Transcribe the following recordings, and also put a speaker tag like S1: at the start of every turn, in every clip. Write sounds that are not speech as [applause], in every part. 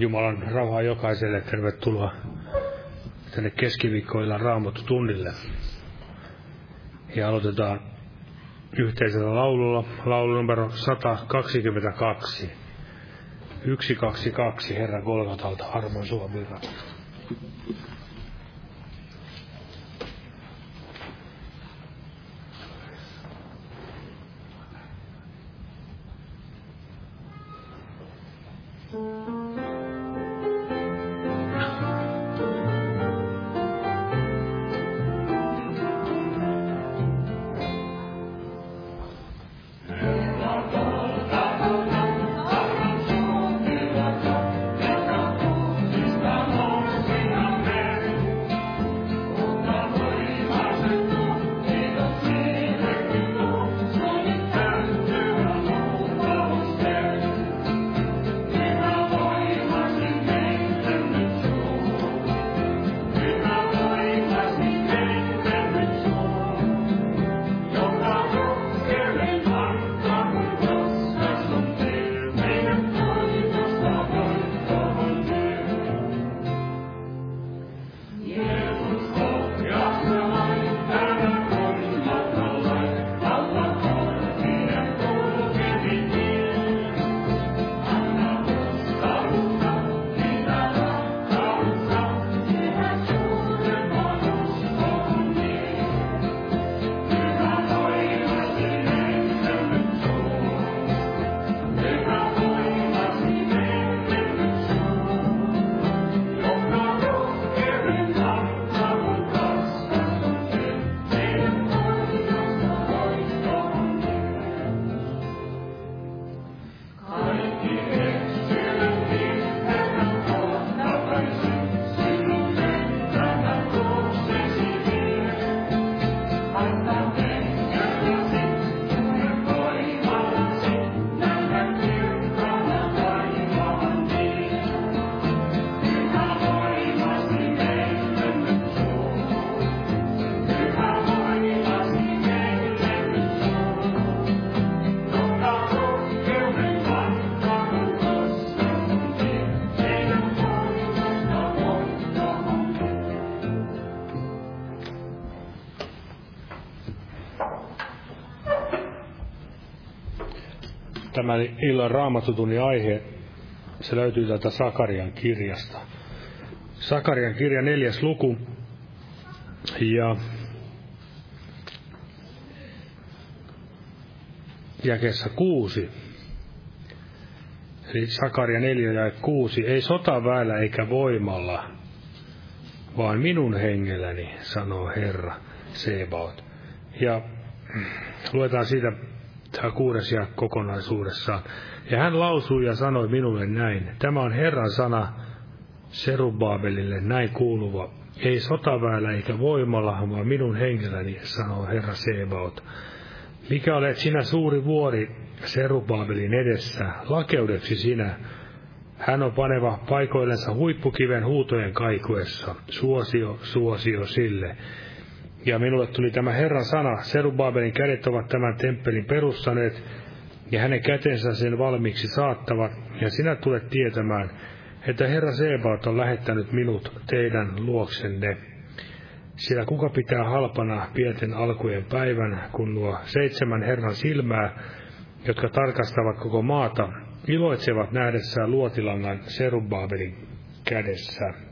S1: Jumalan rauhaa jokaiselle. Tervetuloa tänne keskiviikkoilla Raamattu tunnille. Ja aloitetaan yhteisellä laululla, laulu numero 122. 122 Herra Golgatalta armon sua virrat. Tämä illan raamatutunnin aihe, se löytyy täältä Sakarian kirjasta. Sakarian kirja neljäs luku. Ja jakessa kuusi. Eli Sakaria 4 ja 6. Ei sotaväellä eikä voimalla, vaan minun hengelläni, sanoo Herra Sebaot. Ja luetaan siitä tämä kuudes ja kokonaisuudessaan. Ja hän lausui ja sanoi minulle näin, tämä on Herran sana Serubabelille näin kuuluva, ei sotaväellä eikä voimalla, vaan minun hengelläni, sanoo Herra Sebaot. Mikä olet sinä suuri vuori Serubabelin edessä, lakeudeksi sinä, hän on paneva paikoillensa huippukiven huutojen kaikuessa, suosio, suosio sille. Ja minulle tuli tämä Herran sana, Serubabelin kädet ovat tämän temppelin perustaneet, ja hänen kätensä sen valmiiksi saattavat, ja sinä tulet tietämään, että Herra Sebaot on lähettänyt minut teidän luoksenne. Sillä kuka pitää halpana pienten alkujen päivän, kun nuo seitsemän Herran silmää, jotka tarkastavat koko maata, iloitsevat nähdessään luotilangan Serubabelin kädessä.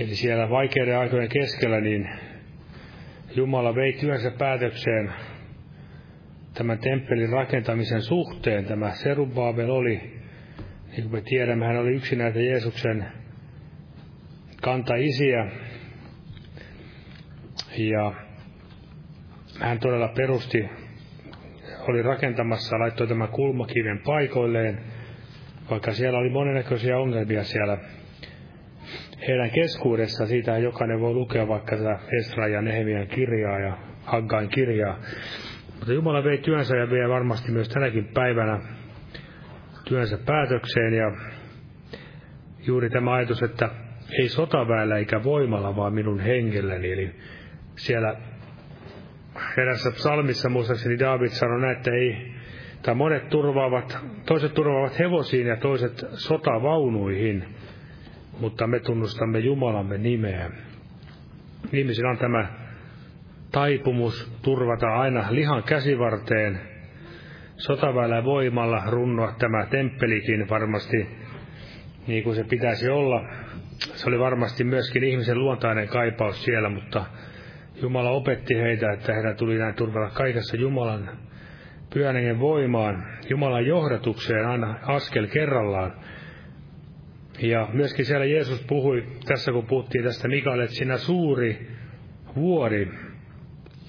S1: Eli siellä vaikeiden aikojen keskellä, niin Jumala vei työnsä päätökseen tämän temppelin rakentamisen suhteen. Tämä Serubabel oli, niin kuin me tiedämme, hän oli yksi näitä Jeesuksen kantaisiä. Ja hän todella perusti, oli rakentamassa, laittoi tämän kulmakiven paikoilleen, vaikka siellä oli monennäköisiä ongelmia siellä heidän keskuudessa. Siitä jokainen voi lukea vaikka tätä Esra ja Nehemian kirjaa ja Haggain kirjaa. Mutta Jumala vei työnsä ja vie varmasti myös tänäkin päivänä työnsä päätökseen. Ja juuri tämä ajatus, että ei sotaväellä eikä voimalla, vaan minun hengelläni. Eli siellä erässä psalmissa muistaakseni David sanoi näin, että ei tai monet turvaavat, toiset turvaavat hevosiin ja toiset sotavaunuihin, mutta me tunnustamme Jumalamme nimeä. Ihmisillä on tämä taipumus turvata aina lihan käsivarteen, sotaväellä voimalla runnoa tämä temppelikin varmasti niin kuin se pitäisi olla. Se oli varmasti myöskin ihmisen luontainen kaipaus siellä, mutta Jumala opetti heitä, että heidän tuli näin turvata kaikessa Jumalan pyhän voimaan, Jumalan johdatukseen aina askel kerrallaan. Ja myöskin siellä Jeesus puhui, tässä kun puhuttiin tästä Mikael, että siinä suuri vuori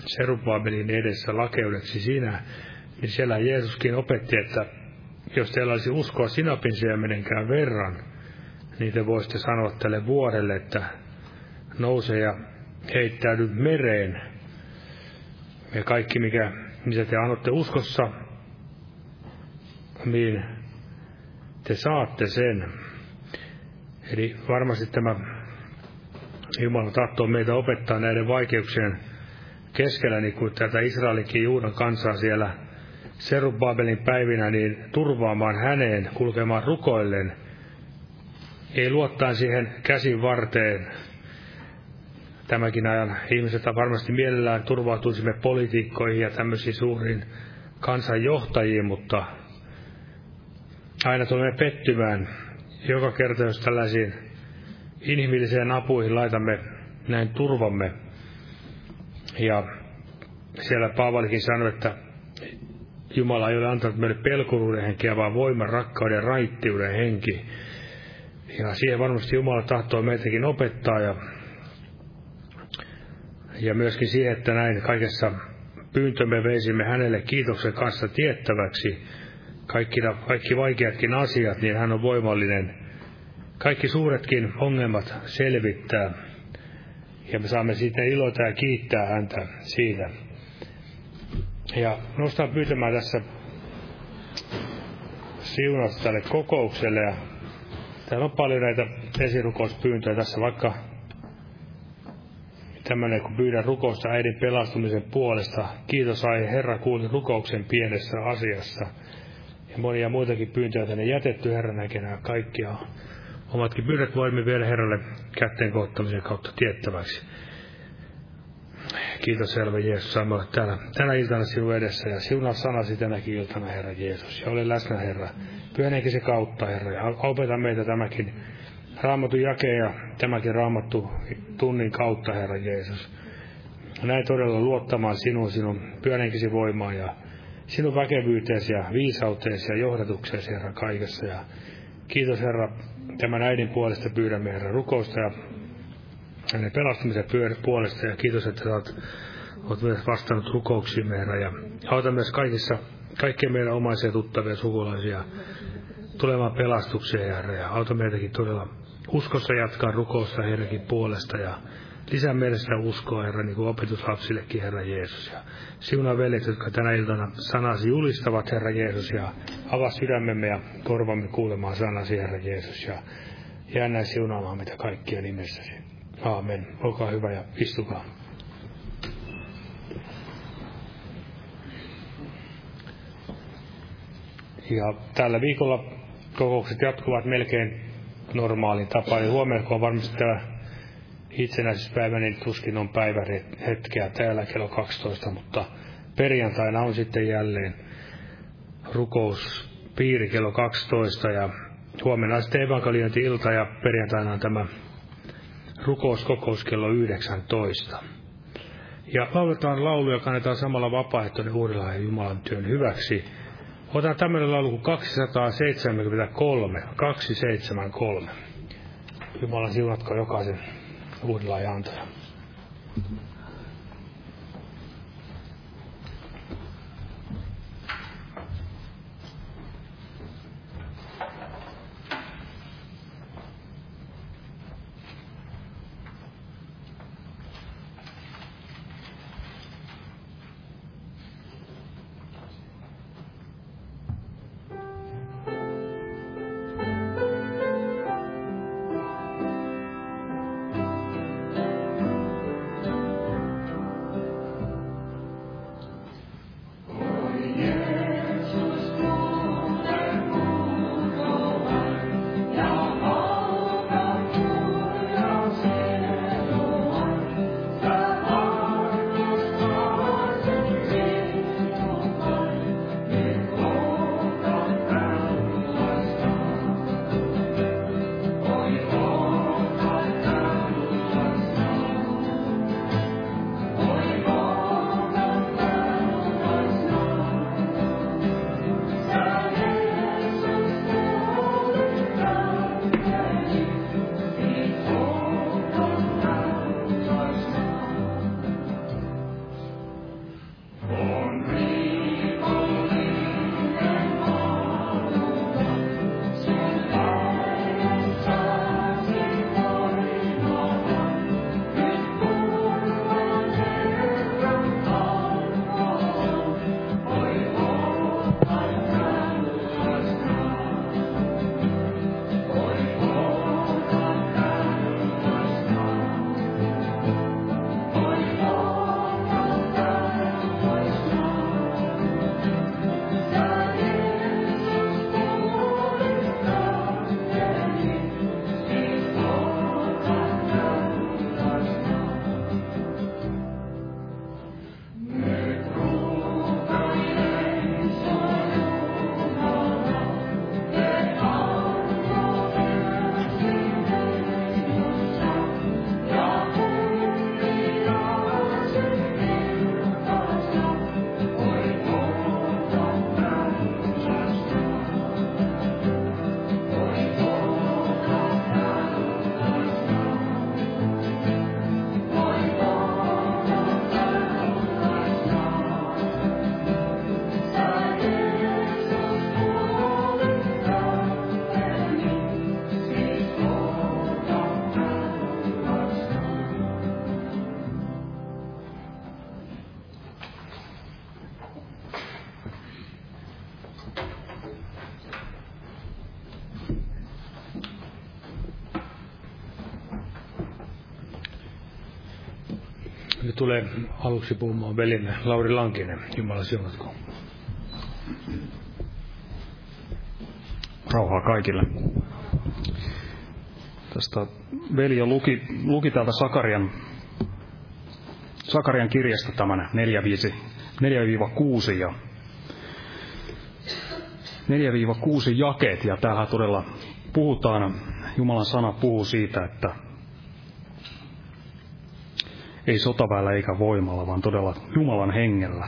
S1: Serubabelin edessä lakeudeksi sinä, niin siellä Jeesuskin opetti, että jos teillä olisi uskoa sinapin siemenenkään verran, niin te voisitte sanoa tälle vuorelle, että nouse ja heittäydy mereen. Ja kaikki, mikä, mitä te annatte uskossa, niin te saatte sen. Eli varmasti tämä Jumala tahtoo meitä opettaa näiden vaikeuksien keskellä, niin kuin tätä Israelinkin Juudan kansaa siellä Serubabelin päivinä, niin turvaamaan häneen, kulkemaan rukoillen, ei luottaa siihen käsin varteen. Tämäkin ajan ihmiset varmasti mielellään turvautuisimme politiikkoihin ja tämmöisiin suuriin kansanjohtajiin, mutta aina tulemme pettymään joka kerta, jos tällaisiin inhimilliseen apuihin laitamme näin turvamme. Ja siellä Paavalikin sanoi, että Jumala ei ole antanut meille pelkuruuden henkeä, vaan voiman, rakkauden raittiuden henki. Ja siihen varmasti Jumala tahtoo meitäkin opettaa ja, ja myöskin siihen, että näin kaikessa pyyntömme veisimme hänelle kiitoksen kanssa tiettäväksi kaikki, kaikki vaikeatkin asiat, niin hän on voimallinen kaikki suuretkin ongelmat selvittää. Ja me saamme siitä iloita ja kiittää häntä siitä. Ja nostan pyytämään tässä siunasta tälle kokoukselle. Ja täällä on paljon näitä esirukouspyyntöjä tässä, vaikka tämmöinen, kun pyydän rukousta äidin pelastumisen puolesta. Kiitos ai Herra kuuli rukouksen pienessä asiassa. Ja monia muitakin pyyntöjä tänne jätetty Herran näkenään kaikkia. Omatkin pyydät voimme viedä Herralle kätteen kohtamisen kautta tiettäväksi. Kiitos Herra Jeesus, saamme olla täällä, tänä iltana sinun edessä ja siunaa sanasi tänäkin iltana, Herra Jeesus. Ja ole läsnä, Herra. Pyhän se kautta, Herra. Ja opeta meitä tämäkin raamattu jakeen ja tämäkin raamattu tunnin kautta, Herra Jeesus. Näin todella luottamaan sinun, sinun pyhän voimaan ja sinun väkevyyteesi ja viisauteesi ja johdatukseesi, Herra, kaikessa. Ja kiitos, Herra, tämän äidin puolesta pyydämme, Herra, rukousta ja hänen pelastamisen puolesta. Ja kiitos, että olet, olet myös vastannut rukouksiin Herra. Ja auta myös kaikissa, kaikkien meidän omaisia tuttavia sukulaisia tulemaan pelastukseen Herra. Ja auta meitäkin todella uskossa jatkaa rukousta Herrakin puolesta ja lisää meille sitä uskoa, Herra, niin kuin opetuslapsillekin, Herra Jeesus. Ja siunaa veljet, jotka tänä iltana sanasi julistavat, Herra Jeesus, ja avaa sydämemme ja korvamme kuulemaan sanasi, Herra Jeesus, ja jää näin siunaamaan meitä kaikkia nimessäsi. Aamen. Olkaa hyvä ja istukaa. Ja tällä viikolla kokoukset jatkuvat melkein normaalin tapaan. Huomenna, kun on varmasti tämä itsenäisyyspäivä, niin tuskin on päivähetkeä täällä kello 12, mutta perjantaina on sitten jälleen rukouspiiri kello 12 ja huomenna sitten evankeliointi-ilta ja perjantaina on tämä rukouskokous kello 19. Ja lauletaan laulu ja kannetaan samalla vapaaehtoinen uudella Jumalan työn hyväksi. Otetaan tämmöinen laulu kuin 273, 273. Jumala siunatko jokaisen uudella ja Nyt tulee aluksi puhumaan velimme Lauri Lankinen. Jumala siunatko.
S2: Rauhaa kaikille. Tästä veli jo luki, luki täältä Sakarian, Sakarian kirjasta tämän 4-6 ja 4-6 jakeet, ja tähän todella puhutaan, Jumalan sana puhuu siitä, että ei sotaväellä eikä voimalla, vaan todella Jumalan hengellä.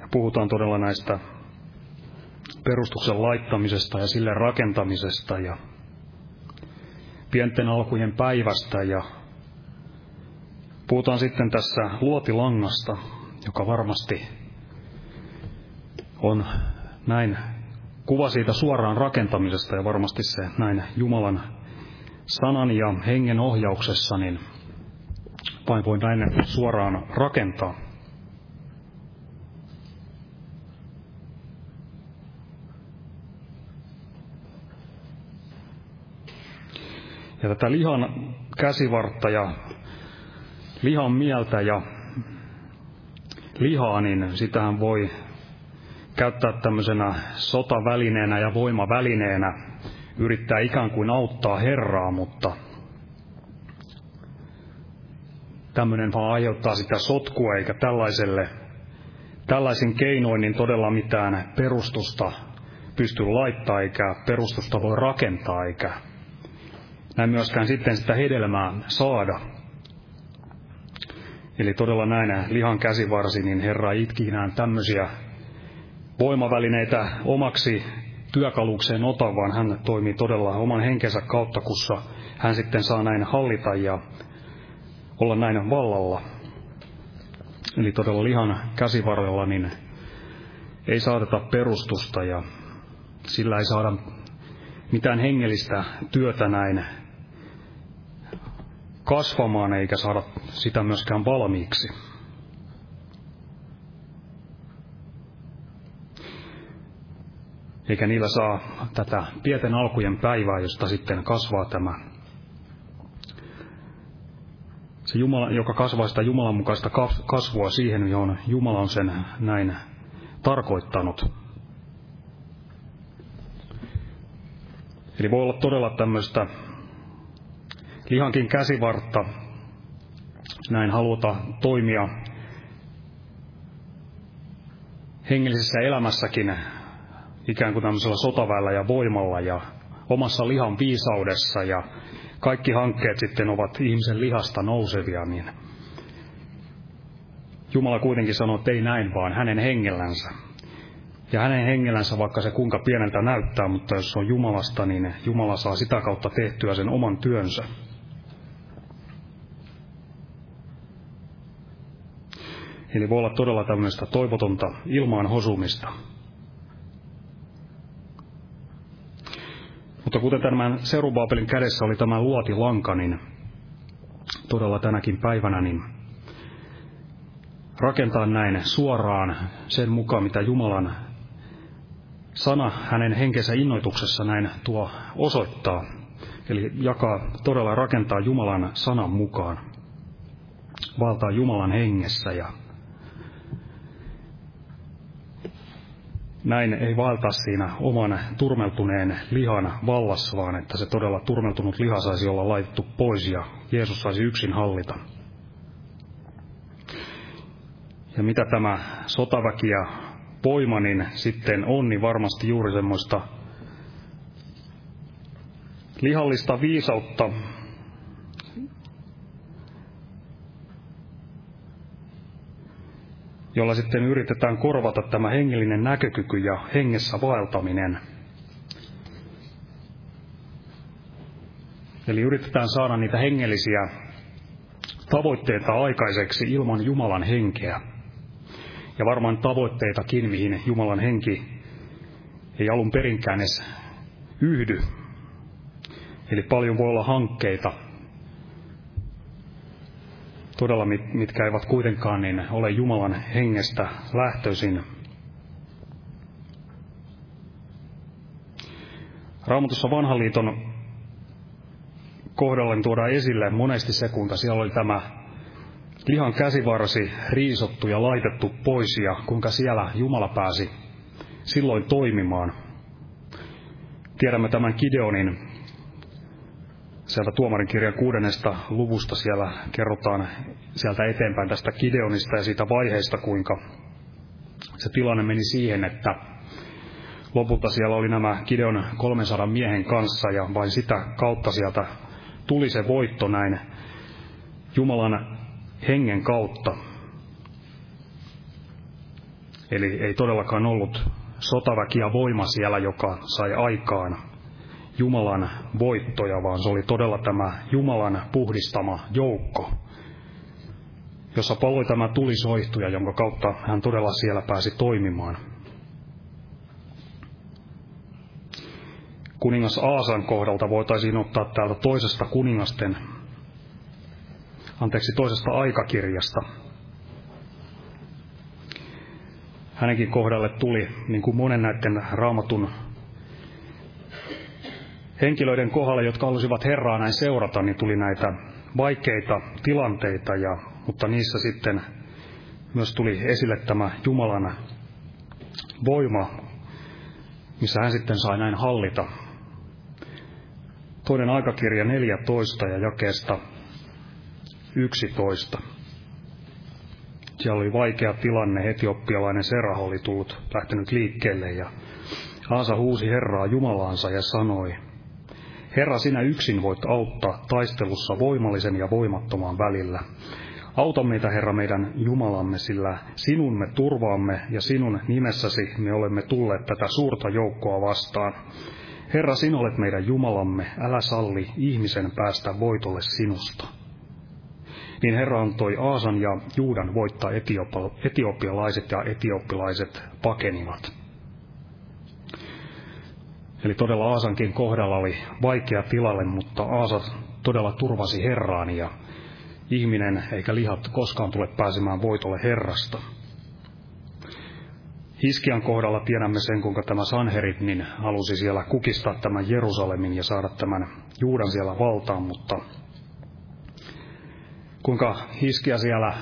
S2: Ja puhutaan todella näistä perustuksen laittamisesta ja sille rakentamisesta ja pienten alkujen päivästä ja puhutaan sitten tässä luotilangasta, joka varmasti on näin kuva siitä suoraan rakentamisesta ja varmasti se näin Jumalan sanan ja hengen ohjauksessa, niin vain voi näin suoraan rakentaa. Ja tätä lihan käsivartta ja lihan mieltä ja lihaa, niin sitähän voi käyttää tämmöisenä sotavälineenä ja voimavälineenä, yrittää ikään kuin auttaa Herraa, mutta tämmöinen vaan aiheuttaa sitä sotkua, eikä tällaiselle, tällaisen keinoin niin todella mitään perustusta pysty laittaa, eikä perustusta voi rakentaa, eikä näin myöskään sitten sitä hedelmää saada. Eli todella näin lihan käsivarsi, niin Herra itkinään tämmöisiä voimavälineitä omaksi työkalukseen ota, vaan hän toimii todella oman henkensä kautta, kussa hän sitten saa näin hallita ja olla näin vallalla. Eli todella lihan käsivarrella niin ei saateta perustusta ja sillä ei saada mitään hengellistä työtä näin kasvamaan eikä saada sitä myöskään valmiiksi. Eikä niillä saa tätä pieten alkujen päivää, josta sitten kasvaa tämä. Se Jumala, joka kasvaa sitä Jumalan mukaista kasvua siihen, johon Jumala on sen näin tarkoittanut. Eli voi olla todella tämmöistä lihankin käsivartta, näin haluta toimia hengellisessä elämässäkin ikään kuin tämmöisellä sotaväellä ja voimalla ja omassa lihan viisaudessa ja kaikki hankkeet sitten ovat ihmisen lihasta nousevia, niin Jumala kuitenkin sanoo, että ei näin, vaan hänen hengellänsä. Ja hänen hengellänsä, vaikka se kuinka pieneltä näyttää, mutta jos se on Jumalasta, niin Jumala saa sitä kautta tehtyä sen oman työnsä. Eli voi olla todella tämmöistä toivotonta ilmaan hosumista. Mutta kuten tämän Serubaabelin kädessä oli tämä luotilanka, niin todella tänäkin päivänä niin rakentaa näin suoraan sen mukaan, mitä Jumalan sana hänen henkensä innoituksessa näin tuo osoittaa. Eli jakaa, todella rakentaa Jumalan sanan mukaan. Valtaa Jumalan hengessä ja näin ei vaelta siinä oman turmeltuneen lihan vallassa, vaan että se todella turmeltunut liha saisi olla laitettu pois ja Jeesus saisi yksin hallita. Ja mitä tämä sotaväki ja voima niin sitten on, niin varmasti juuri semmoista lihallista viisautta, jolla sitten yritetään korvata tämä hengellinen näkökyky ja hengessä vaeltaminen. Eli yritetään saada niitä hengellisiä tavoitteita aikaiseksi ilman Jumalan henkeä. Ja varmaan tavoitteitakin, mihin Jumalan henki ei alun perinkään edes yhdy. Eli paljon voi olla hankkeita, todella mitkä eivät kuitenkaan niin ole Jumalan hengestä lähtöisin. Raamatussa vanhan liiton kohdalla tuodaan esille monesti se, kuinka siellä oli tämä lihan käsivarsi riisottu ja laitettu pois ja kuinka siellä Jumala pääsi silloin toimimaan. Tiedämme tämän Gideonin sieltä tuomarin kirjan kuudennesta luvusta siellä kerrotaan sieltä eteenpäin tästä Gideonista ja siitä vaiheesta, kuinka se tilanne meni siihen, että lopulta siellä oli nämä Gideon 300 miehen kanssa ja vain sitä kautta sieltä tuli se voitto näin Jumalan hengen kautta. Eli ei todellakaan ollut sotaväki ja voima siellä, joka sai aikaan Jumalan voittoja, vaan se oli todella tämä Jumalan puhdistama joukko, jossa paloi tämä tulisoihtuja, jonka kautta hän todella siellä pääsi toimimaan. Kuningas Aasan kohdalta voitaisiin ottaa täältä toisesta kuningasten, anteeksi, toisesta aikakirjasta. Hänenkin kohdalle tuli, niin kuin monen näiden raamatun henkilöiden kohdalle, jotka halusivat Herraa näin seurata, niin tuli näitä vaikeita tilanteita, ja, mutta niissä sitten myös tuli esille tämä Jumalan voima, missä hän sitten sai näin hallita. Toinen aikakirja 14 ja jakeesta 11. Siellä oli vaikea tilanne, etioppialainen Serah oli tullut, lähtenyt liikkeelle ja Aasa huusi Herraa Jumalaansa ja sanoi, Herra, sinä yksin voit auttaa taistelussa voimallisen ja voimattoman välillä. Auta meitä, Herra, meidän Jumalamme, sillä sinun me turvaamme ja sinun nimessäsi me olemme tulleet tätä suurta joukkoa vastaan. Herra, sinä olet meidän Jumalamme, älä salli ihmisen päästä voitolle sinusta. Niin Herra antoi Aasan ja Juudan voittaa etiopialaiset ja etioppilaiset pakenivat. Eli todella Aasankin kohdalla oli vaikea tilalle, mutta Aasa todella turvasi Herraan ja ihminen eikä lihat koskaan tule pääsemään voitolle Herrasta. Hiskian kohdalla tiedämme sen, kuinka tämä Sanherit niin halusi siellä kukistaa tämän Jerusalemin ja saada tämän Juudan siellä valtaan, mutta kuinka Hiskia siellä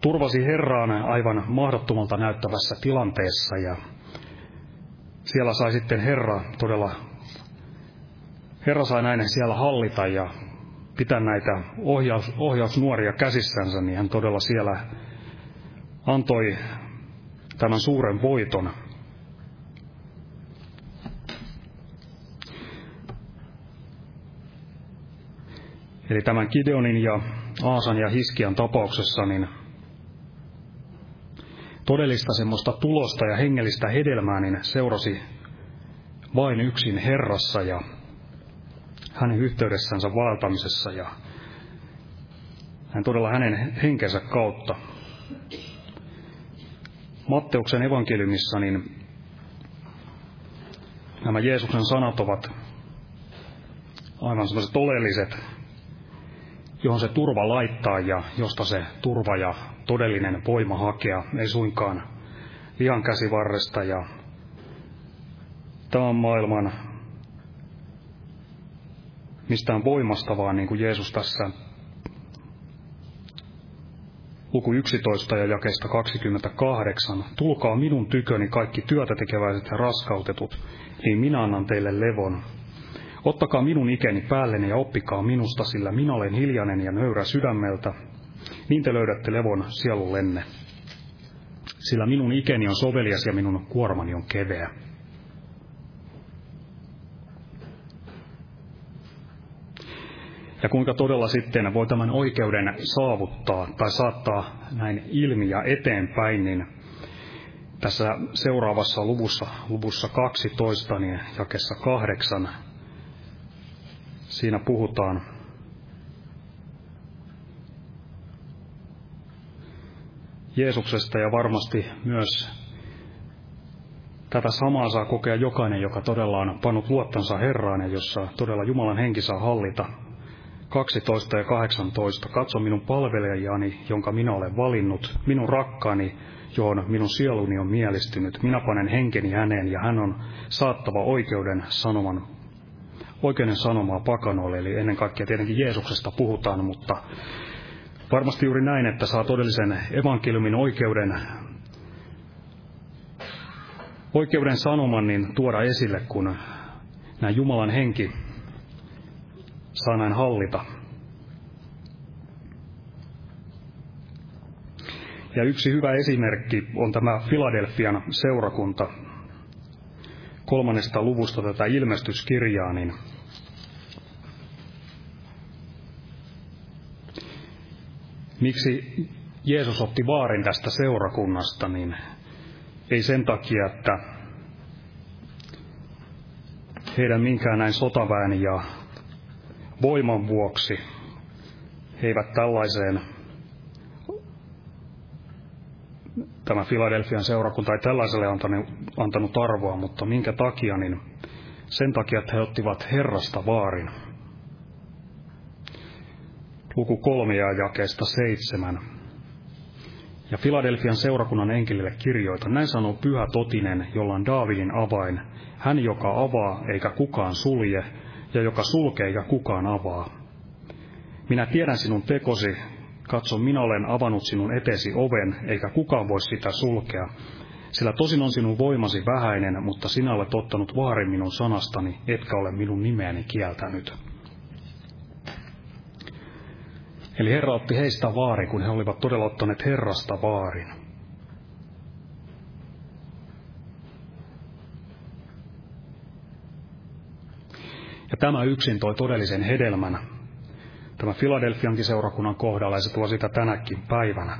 S2: turvasi Herraan aivan mahdottomalta näyttävässä tilanteessa ja siellä sai sitten Herra todella, Herra sai näin siellä hallita ja pitää näitä ohjaus, ohjausnuoria käsissänsä, niin hän todella siellä antoi tämän suuren voiton. Eli tämän Gideonin ja Aasan ja Hiskian tapauksessa, niin todellista semmoista tulosta ja hengellistä hedelmää, niin seurasi vain yksin Herrassa ja hänen yhteydessänsä vaeltamisessa ja hän todella hänen henkensä kautta. Matteuksen evankeliumissa niin nämä Jeesuksen sanat ovat aivan sellaiset oleelliset, johon se turva laittaa ja josta se turva ja todellinen voima hakea, ei suinkaan lihan käsivarresta ja tämän maailman mistään voimasta, vaan niin kuin Jeesus tässä luku 11 ja jakeesta 28. Tulkaa minun tyköni kaikki työtä tekeväiset ja raskautetut, niin minä annan teille levon. Ottakaa minun ikeni päälleni ja oppikaa minusta, sillä minä olen hiljainen ja nöyrä sydämeltä, niin te löydätte levon sielullenne. Sillä minun ikeni on sovelias ja minun kuormani on keveä. Ja kuinka todella sitten voi tämän oikeuden saavuttaa tai saattaa näin ilmi ja eteenpäin, niin tässä seuraavassa luvussa, luvussa 12, niin jakessa kahdeksan, siinä puhutaan Jeesuksesta ja varmasti myös tätä samaa saa kokea jokainen, joka todella on pannut luottansa Herraan ja jossa todella Jumalan henki saa hallita. 12 ja 18. Katso minun palvelijani, jonka minä olen valinnut, minun rakkaani, johon minun sieluni on mielistynyt. Minä panen henkeni häneen ja hän on saattava oikeuden sanoman oikeuden sanomaa pakanoille, eli ennen kaikkea tietenkin Jeesuksesta puhutaan, mutta varmasti juuri näin, että saa todellisen evankeliumin oikeuden, oikeuden sanoman niin tuoda esille, kun näin Jumalan henki saa näin hallita. Ja yksi hyvä esimerkki on tämä Filadelfian seurakunta kolmannesta luvusta tätä ilmestyskirjaa, niin miksi Jeesus otti vaarin tästä seurakunnasta, niin ei sen takia, että heidän minkään näin sotaväen ja voiman vuoksi he eivät tällaiseen tämä Filadelfian seurakunta ei tällaiselle antanut, arvoa, mutta minkä takia, niin sen takia, että he ottivat Herrasta vaarin. Luku kolme ja jakeesta seitsemän. Ja Filadelfian seurakunnan enkelille kirjoita, näin sanoo pyhä totinen, jolla on Daavidin avain, hän joka avaa eikä kukaan sulje, ja joka sulkee eikä kukaan avaa. Minä tiedän sinun tekosi, katso, minä olen avannut sinun etesi oven, eikä kukaan voi sitä sulkea. Sillä tosin on sinun voimasi vähäinen, mutta sinä olet ottanut vaarin minun sanastani, etkä ole minun nimeäni kieltänyt. Eli Herra otti heistä vaari, kun he olivat todella ottaneet Herrasta vaarin. Ja tämä yksin toi todellisen hedelmän tämä Filadelfiankin seurakunnan kohdalla, ja se tuo sitä tänäkin päivänä.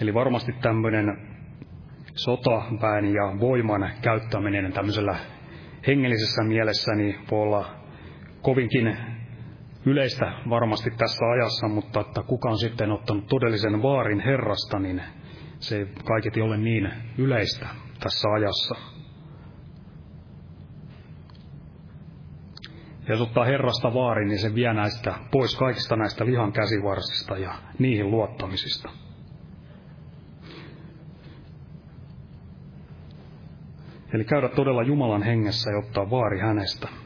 S2: Eli varmasti tämmöinen sotaväen ja voiman käyttäminen tämmöisellä hengellisessä mielessä niin voi olla kovinkin yleistä varmasti tässä ajassa, mutta että kuka on sitten ottanut todellisen vaarin Herrasta, niin se ei kaiketi ole niin yleistä tässä ajassa. Ja jos ottaa Herrasta vaarin, niin se vie näistä pois kaikista näistä lihan käsivarsista ja niihin luottamisista. Eli käydä todella Jumalan hengessä ja ottaa vaari hänestä.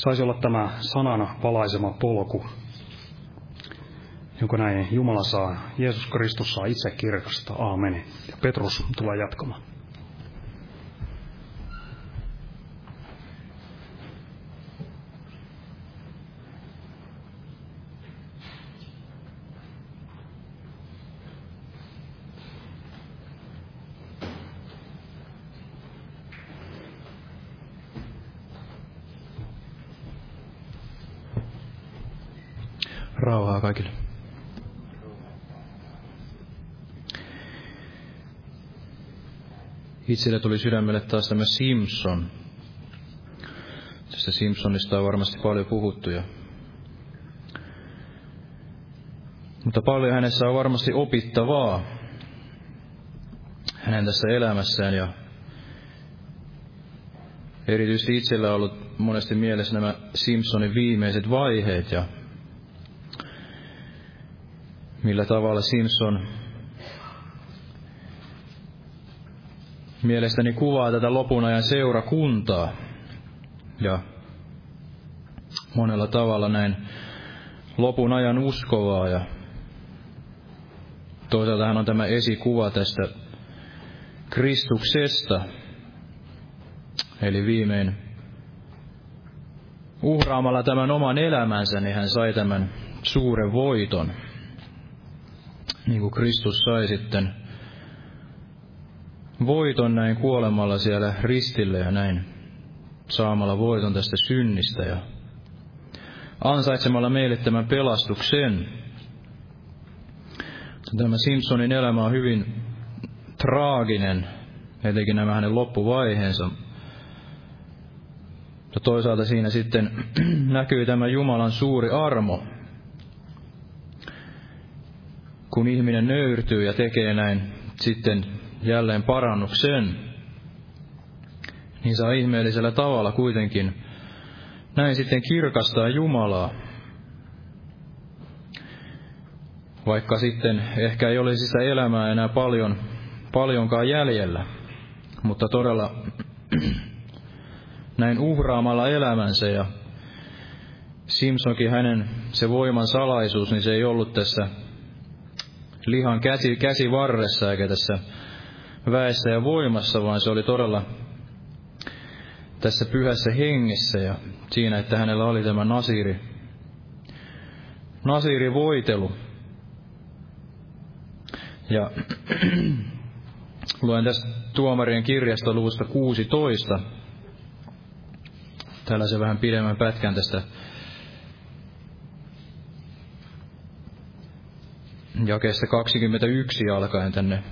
S2: Saisi olla tämä sanana valaisema polku, jonka näin Jumala saa, Jeesus Kristus saa itse kirkasta. Aamen. Ja Petrus tulee jatkamaan.
S3: Rauhaa kaikille. Itselle tuli sydämelle taas tämä Simpson. Tästä Simpsonista on varmasti paljon puhuttu ja mutta paljon hänessä on varmasti opittavaa hänen tässä elämässään ja erityisesti itsellä on ollut monesti mielessä nämä Simpsonin viimeiset vaiheet ja millä tavalla Simpson mielestäni kuvaa tätä lopun ajan seurakuntaa. Ja monella tavalla näin lopun ajan uskovaa ja toisaalta hän on tämä esikuva tästä Kristuksesta. Eli viimein uhraamalla tämän oman elämänsä, niin hän sai tämän suuren voiton niin kuin Kristus sai sitten voiton näin kuolemalla siellä ristille ja näin saamalla voiton tästä synnistä ja ansaitsemalla meille tämän pelastuksen. Tämä Simpsonin elämä on hyvin traaginen, etenkin nämä hänen loppuvaiheensa. Ja toisaalta siinä sitten [clears throat] näkyy tämä Jumalan suuri armo, kun ihminen nöyrtyy ja tekee näin sitten jälleen parannuksen, niin saa ihmeellisellä tavalla kuitenkin näin sitten kirkastaa Jumalaa. vaikka sitten ehkä ei olisi sitä elämää enää paljon, paljonkaan jäljellä, mutta todella [clears throat] näin uhraamalla elämänsä ja Simpsonkin hänen se voiman salaisuus, niin se ei ollut tässä lihan käsi, käsi varressa eikä tässä väessä ja voimassa, vaan se oli todella tässä pyhässä hengessä ja siinä, että hänellä oli tämä nasiri, nasiri voitelu. Ja luen tästä tuomarien kirjasta luvusta 16, tällaisen vähän pidemmän pätkän tästä jakeesta 21 alkaen tänne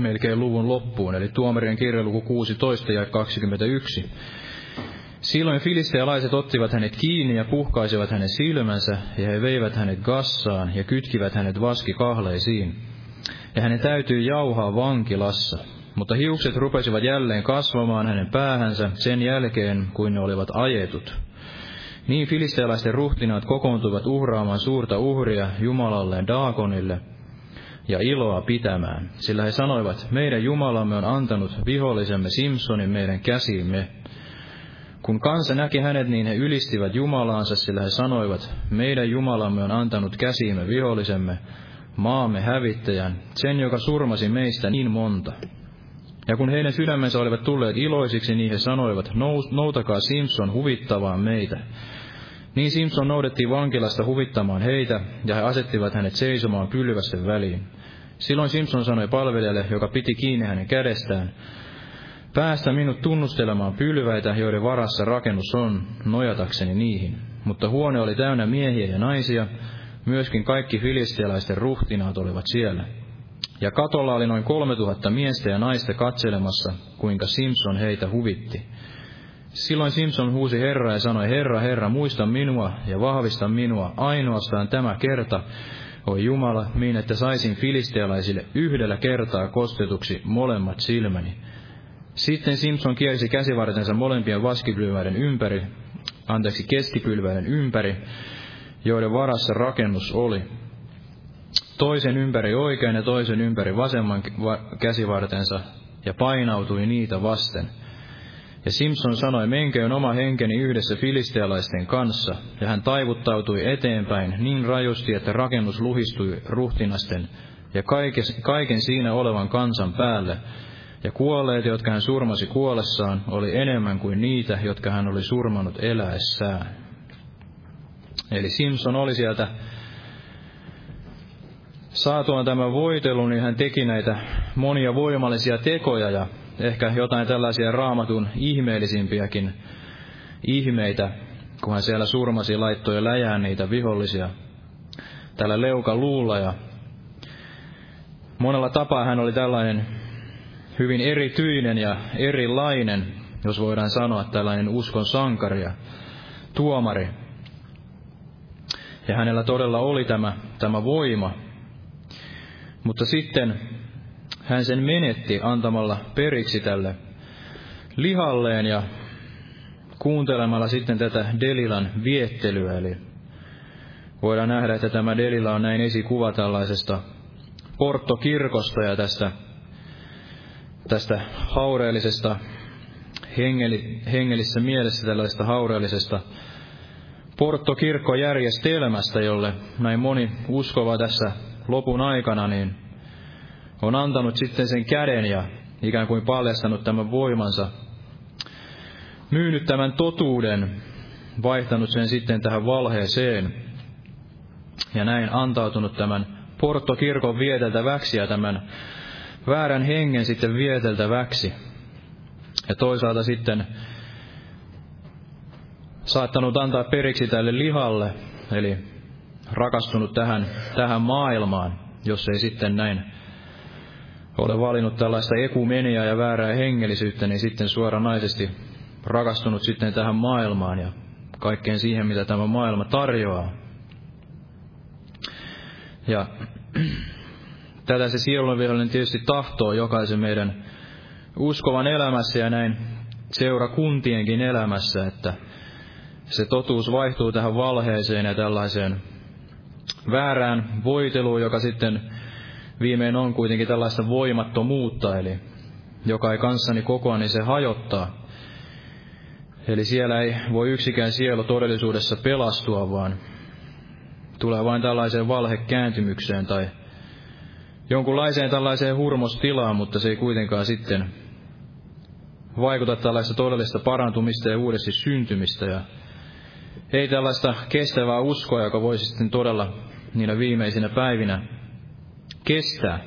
S3: melkein luvun loppuun, eli tuomarien kirjaluku 16 ja 21. Silloin filistealaiset ottivat hänet kiinni ja puhkaisivat hänen silmänsä, ja he veivät hänet gassaan ja kytkivät hänet vaskikahleisiin. Ja hänen täytyi jauhaa vankilassa. Mutta hiukset rupesivat jälleen kasvamaan hänen päähänsä sen jälkeen, kuin ne olivat ajetut. Niin filistealaisten ruhtinaat kokoontuivat uhraamaan suurta uhria Jumalalleen Daakonille ja iloa pitämään, sillä he sanoivat, meidän Jumalamme on antanut vihollisemme Simpsonin meidän käsiimme. Kun kansa näki hänet, niin he ylistivät Jumalaansa, sillä he sanoivat, meidän Jumalamme on antanut käsiimme vihollisemme, maamme hävittäjän, sen, joka surmasi meistä niin monta. Ja kun heidän sydämensä olivat tulleet iloisiksi, niin he sanoivat, noutakaa Simpson huvittavaan meitä. Niin Simpson noudettiin vankilasta huvittamaan heitä, ja he asettivat hänet seisomaan pylvästen väliin. Silloin Simpson sanoi palvelijalle, joka piti kiinni hänen kädestään, Päästä minut tunnustelemaan pylväitä, joiden varassa rakennus on, nojatakseni niihin. Mutta huone oli täynnä miehiä ja naisia, myöskin kaikki filistialaisten ruhtinaat olivat siellä. Ja katolla oli noin kolme tuhatta miestä ja naista katselemassa, kuinka Simpson heitä huvitti. Silloin Simpson huusi Herra ja sanoi, Herra, Herra, muista minua ja vahvista minua ainoastaan tämä kerta, oi Jumala, niin että saisin filistealaisille yhdellä kertaa kostetuksi molemmat silmäni. Sitten Simpson kiersi käsivartensa molempien vaskipylväiden ympäri, anteeksi keskipylväiden ympäri, joiden varassa rakennus oli. Toisen ympäri oikein ja toisen ympäri vasemman käsivartensa ja painautui niitä vasten – ja Simpson sanoi, menköön oma henkeni yhdessä filistealaisten kanssa, ja hän taivuttautui eteenpäin niin rajusti, että rakennus luhistui ruhtinasten ja kaiken siinä olevan kansan päälle, ja kuolleet, jotka hän surmasi kuollessaan, oli enemmän kuin niitä, jotka hän oli surmanut eläessään. Eli Simpson oli sieltä saatuaan tämän voitelun, niin hän teki näitä monia voimallisia tekoja, ja ehkä jotain tällaisia raamatun ihmeellisimpiäkin ihmeitä, kun hän siellä surmasi laittoi läjään niitä vihollisia tällä leukan luulla ja monella tapaa hän oli tällainen hyvin erityinen ja erilainen, jos voidaan sanoa tällainen uskon sankari ja tuomari. Ja hänellä todella oli tämä, tämä voima. Mutta sitten hän sen menetti antamalla periksi tälle lihalleen ja kuuntelemalla sitten tätä Delilan viettelyä. Eli voidaan nähdä, että tämä Delila on näin esikuva tällaisesta porttokirkosta ja tästä, tästä haureellisesta hengellisessä mielessä tällaisesta haureellisesta porttokirkkojärjestelmästä, jolle näin moni uskova tässä lopun aikana, niin on antanut sitten sen käden ja ikään kuin paljastanut tämän voimansa, myynyt tämän totuuden, vaihtanut sen sitten tähän valheeseen ja näin antautunut tämän porttokirkon vieteltäväksi ja tämän väärän hengen sitten vieteltäväksi. Ja toisaalta sitten saattanut antaa periksi tälle lihalle, eli rakastunut tähän, tähän maailmaan, jos ei sitten näin ole valinnut tällaista ekumeniaa ja väärää hengellisyyttä, niin sitten suoranaisesti rakastunut sitten tähän maailmaan ja kaikkeen siihen, mitä tämä maailma tarjoaa. Ja tätä se sielunvihollinen tietysti tahtoo jokaisen meidän uskovan elämässä ja näin seurakuntienkin elämässä, että se totuus vaihtuu tähän valheeseen ja tällaiseen väärään voiteluun, joka sitten viimein on kuitenkin tällaista voimattomuutta, eli joka ei kanssani kokoa, niin se hajottaa. Eli siellä ei voi yksikään sielu todellisuudessa pelastua, vaan tulee vain tällaiseen valhekääntymykseen tai jonkunlaiseen tällaiseen hurmostilaan, mutta se ei kuitenkaan sitten vaikuta tällaista todellista parantumista ja uudesti syntymistä. Ja ei tällaista kestävää uskoa, joka voisi sitten todella niinä viimeisinä päivinä kestää.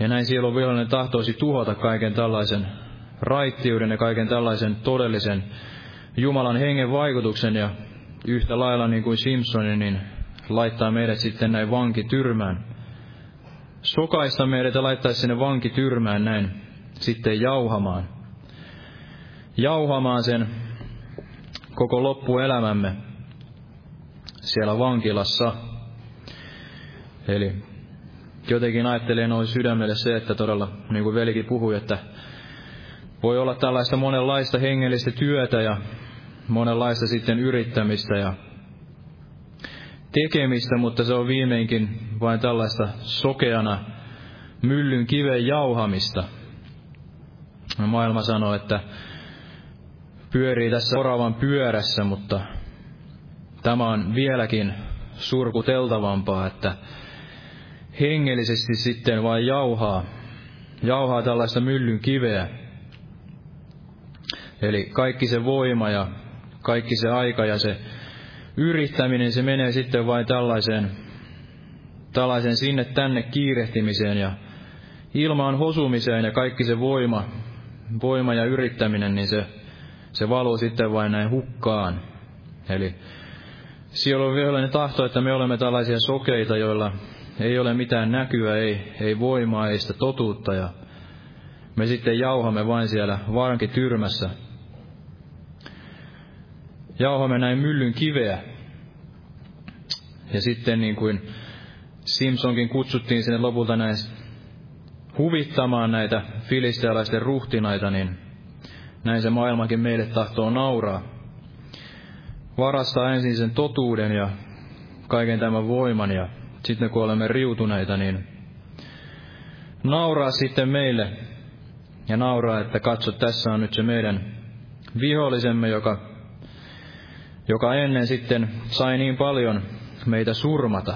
S3: Ja näin sielun vihollinen tahtoisi tuhota kaiken tällaisen raittiuden ja kaiken tällaisen todellisen Jumalan hengen vaikutuksen ja yhtä lailla niin kuin Simpsonin, niin laittaa meidät sitten näin vankityrmään. Sokaista meidät ja laittaisi sinne vankityrmään näin sitten jauhamaan. Jauhamaan sen koko loppuelämämme siellä vankilassa. Eli jotenkin ajattelee noin sydämelle se, että todella, niin kuin velikin puhui, että voi olla tällaista monenlaista hengellistä työtä ja monenlaista sitten yrittämistä ja tekemistä, mutta se on viimeinkin vain tällaista sokeana myllyn kiven jauhamista. Maailma sanoo, että pyörii tässä oravan pyörässä, mutta tämä on vieläkin surkuteltavampaa, että hengellisesti sitten vain jauhaa, jauhaa tällaista myllyn kiveä. Eli kaikki se voima ja kaikki se aika ja se yrittäminen, se menee sitten vain tällaiseen, tällaiseen sinne tänne kiirehtimiseen ja ilmaan hosumiseen ja kaikki se voima, voima ja yrittäminen, niin se, se valuu sitten vain näin hukkaan. Eli siellä on vielä tahto, että me olemme tällaisia sokeita, joilla ei ole mitään näkyä, ei, ei voimaa, ei sitä totuutta ja me sitten jauhamme vain siellä vankityrmässä jauhamme näin myllyn kiveä. Ja sitten niin kuin Simpsonkin kutsuttiin sinne lopulta näin huvittamaan näitä filistealaisten ruhtinaita, niin näin se maailmakin meille tahtoo nauraa. Varastaa ensin sen totuuden ja kaiken tämän voiman ja sitten kun olemme riutuneita, niin nauraa sitten meille ja nauraa, että katso, tässä on nyt se meidän vihollisemme, joka joka ennen sitten sai niin paljon meitä surmata.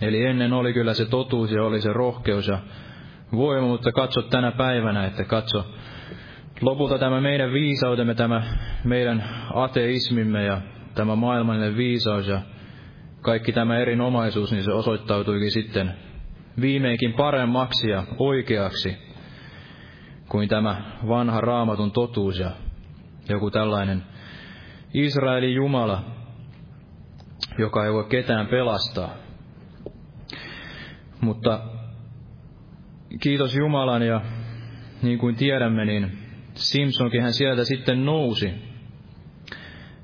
S3: Eli ennen oli kyllä se totuus ja oli se rohkeus ja voima, mutta katso tänä päivänä, että katso lopulta tämä meidän viisautemme, tämä meidän ateismimme ja tämä maailmallinen viisaus ja kaikki tämä erinomaisuus, niin se osoittautuikin sitten viimeinkin paremmaksi ja oikeaksi kuin tämä vanha raamatun totuus ja joku tällainen Israelin Jumala, joka ei voi ketään pelastaa. Mutta kiitos Jumalan ja niin kuin tiedämme, niin Simpsonkin hän sieltä sitten nousi.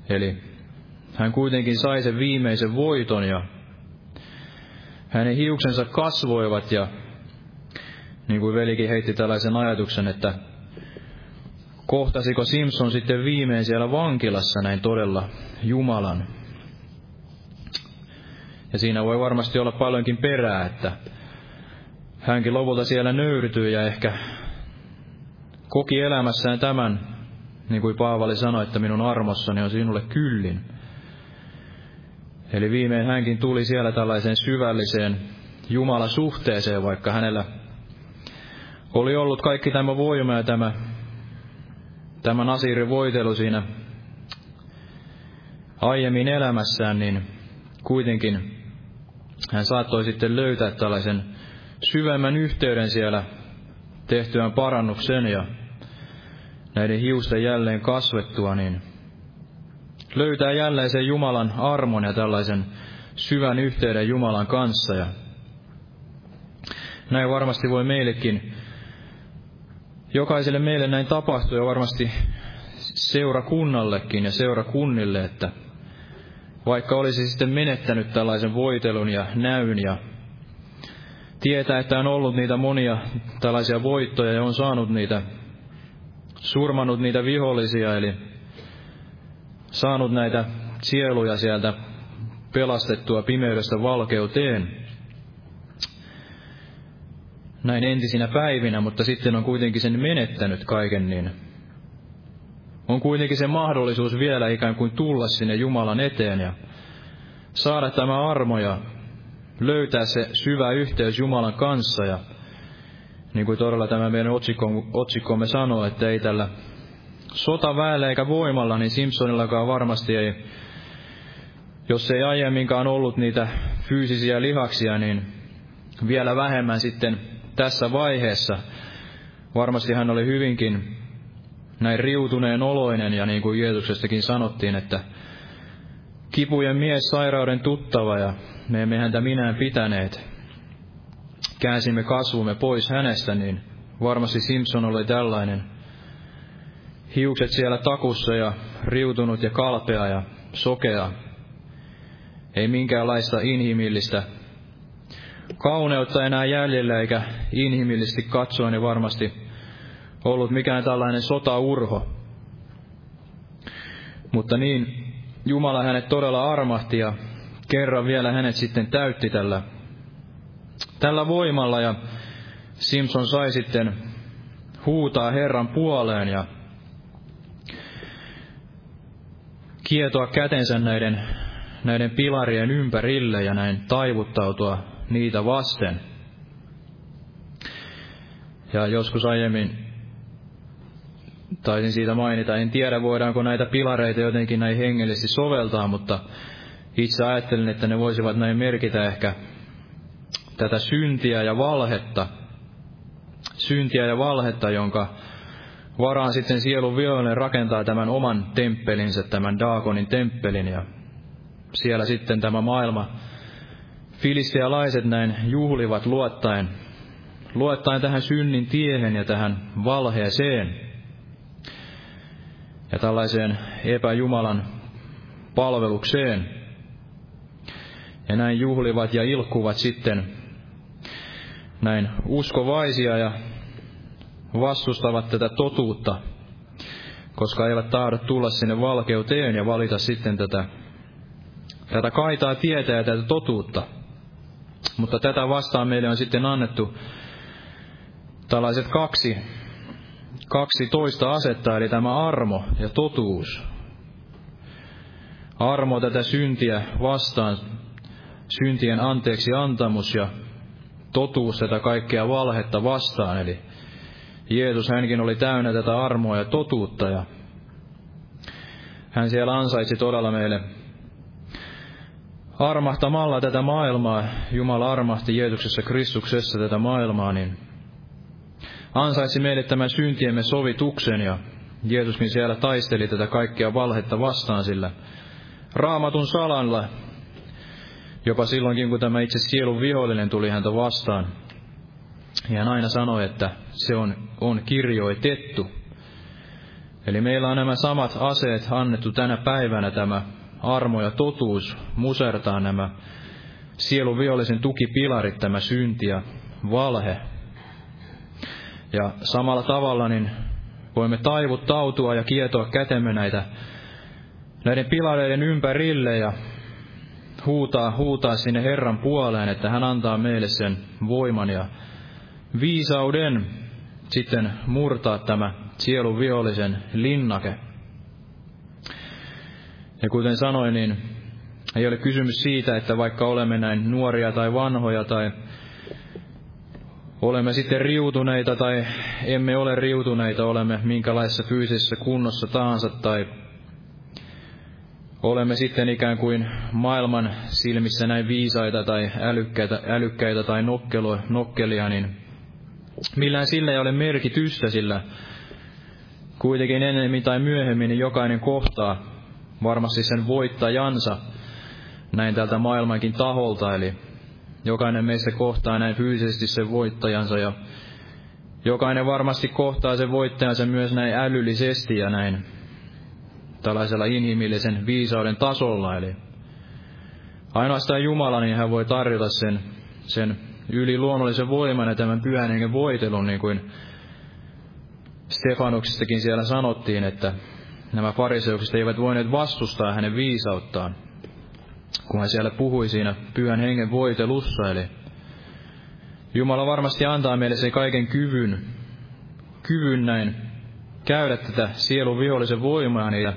S3: Eli hän kuitenkin sai sen viimeisen voiton ja hänen hiuksensa kasvoivat ja niin kuin velikin heitti tällaisen ajatuksen, että kohtasiko Simpson sitten viimein siellä vankilassa näin todella Jumalan. Ja siinä voi varmasti olla paljonkin perää, että hänkin lopulta siellä nöyrtyy ja ehkä koki elämässään tämän, niin kuin Paavali sanoi, että minun armossani on sinulle kyllin. Eli viimein hänkin tuli siellä tällaiseen syvälliseen Jumala-suhteeseen, vaikka hänellä oli ollut kaikki tämä voima ja tämä tämä Nasirin voitelu siinä aiemmin elämässään, niin kuitenkin hän saattoi sitten löytää tällaisen syvemmän yhteyden siellä tehtyään parannuksen ja näiden hiusten jälleen kasvettua, niin löytää jälleen sen Jumalan armon ja tällaisen syvän yhteyden Jumalan kanssa. Ja näin varmasti voi meillekin jokaiselle meille näin tapahtuu ja varmasti seurakunnallekin ja seurakunnille, että vaikka olisi sitten menettänyt tällaisen voitelun ja näyn ja tietää, että on ollut niitä monia tällaisia voittoja ja on saanut niitä, surmanut niitä vihollisia, eli saanut näitä sieluja sieltä pelastettua pimeydestä valkeuteen. Näin entisinä päivinä, mutta sitten on kuitenkin sen menettänyt kaiken, niin on kuitenkin se mahdollisuus vielä ikään kuin tulla sinne Jumalan eteen ja saada tämä armo ja löytää se syvä yhteys Jumalan kanssa. Ja niin kuin todella tämä meidän otsikkomme sanoo, että ei tällä sotaväellä eikä voimalla, niin Simpsonillakaan varmasti ei, jos ei aiemminkaan ollut niitä fyysisiä lihaksia, niin vielä vähemmän sitten tässä vaiheessa. Varmasti hän oli hyvinkin näin riutuneen oloinen ja niin kuin Jeesuksestakin sanottiin, että kipujen mies, sairauden tuttava ja me emme häntä minään pitäneet. Käänsimme kasvumme pois hänestä, niin varmasti Simpson oli tällainen. Hiukset siellä takussa ja riutunut ja kalpea ja sokea. Ei minkäänlaista inhimillistä kauneutta enää jäljellä eikä inhimillisesti katsoen niin varmasti ollut mikään tällainen sotaurho. Mutta niin Jumala hänet todella armahti ja kerran vielä hänet sitten täytti tällä, tällä voimalla ja Simpson sai sitten huutaa Herran puoleen ja kietoa kätensä näiden, näiden pilarien ympärille ja näin taivuttautua niitä vasten. Ja joskus aiemmin taisin siitä mainita, en tiedä voidaanko näitä pilareita jotenkin näin hengellisesti soveltaa, mutta itse ajattelin, että ne voisivat näin merkitä ehkä tätä syntiä ja valhetta, syntiä ja valhetta, jonka varaan sitten sielun vihollinen rakentaa tämän oman temppelinsä, tämän Daakonin temppelin, ja siellä sitten tämä maailma, filistealaiset näin juhlivat luottaen, luottaen tähän synnin tiehen ja tähän valheeseen, ja tällaiseen epäjumalan palvelukseen. Ja näin juhlivat ja ilkkuvat sitten näin uskovaisia ja vastustavat tätä totuutta, koska eivät tahdo tulla sinne valkeuteen ja valita sitten tätä, tätä kaitaa tietä ja tätä totuutta. Mutta tätä vastaan meille on sitten annettu tällaiset kaksi, kaksi toista asetta, eli tämä armo ja totuus. Armo tätä syntiä vastaan, syntien anteeksi antamus ja totuus tätä kaikkea valhetta vastaan. Eli Jeesus hänkin oli täynnä tätä armoa ja totuutta ja hän siellä ansaitsi todella meille armahtamalla tätä maailmaa, Jumala armahti Jeesuksessa Kristuksessa tätä maailmaa, niin ansaitsi meille tämän syntiemme sovituksen ja Jeesuskin siellä taisteli tätä kaikkea valhetta vastaan sillä raamatun salalla, jopa silloinkin kun tämä itse sielun vihollinen tuli häntä vastaan. Ja hän aina sanoi, että se on, on kirjoitettu. Eli meillä on nämä samat aseet annettu tänä päivänä, tämä armo ja totuus, musertaa nämä sielun vihollisen tukipilarit, tämä synti ja valhe. Ja samalla tavalla niin voimme taivuttautua ja kietoa kätemme näitä näiden pilareiden ympärille ja huutaa, huutaa sinne Herran puoleen, että hän antaa meille sen voiman ja viisauden sitten murtaa tämä sielun vihollisen linnake. Ja kuten sanoin, niin ei ole kysymys siitä, että vaikka olemme näin nuoria tai vanhoja tai olemme sitten riutuneita tai emme ole riutuneita, olemme minkälaisessa fyysisessä kunnossa tahansa tai olemme sitten ikään kuin maailman silmissä näin viisaita tai älykkäitä, älykkäitä tai nokkelo, nokkelia, niin millään sillä ei ole merkitystä, sillä kuitenkin ennemmin tai myöhemmin niin jokainen kohtaa varmasti sen voittajansa näin tältä maailmankin taholta, eli jokainen meistä kohtaa näin fyysisesti sen voittajansa ja jokainen varmasti kohtaa sen voittajansa myös näin älyllisesti ja näin tällaisella inhimillisen viisauden tasolla. Eli ainoastaan Jumala, niin hän voi tarjota sen, sen yliluonnollisen voiman ja tämän pyhän hengen voitelun, niin kuin Stefanuksistakin siellä sanottiin, että nämä fariseukset eivät voineet vastustaa hänen viisauttaan. kun hän siellä puhui siinä pyhän hengen voitelussa. Eli Jumala varmasti antaa meille sen kaiken kyvyn, kyvyn näin käydä tätä sielun vihollisen voimaa ja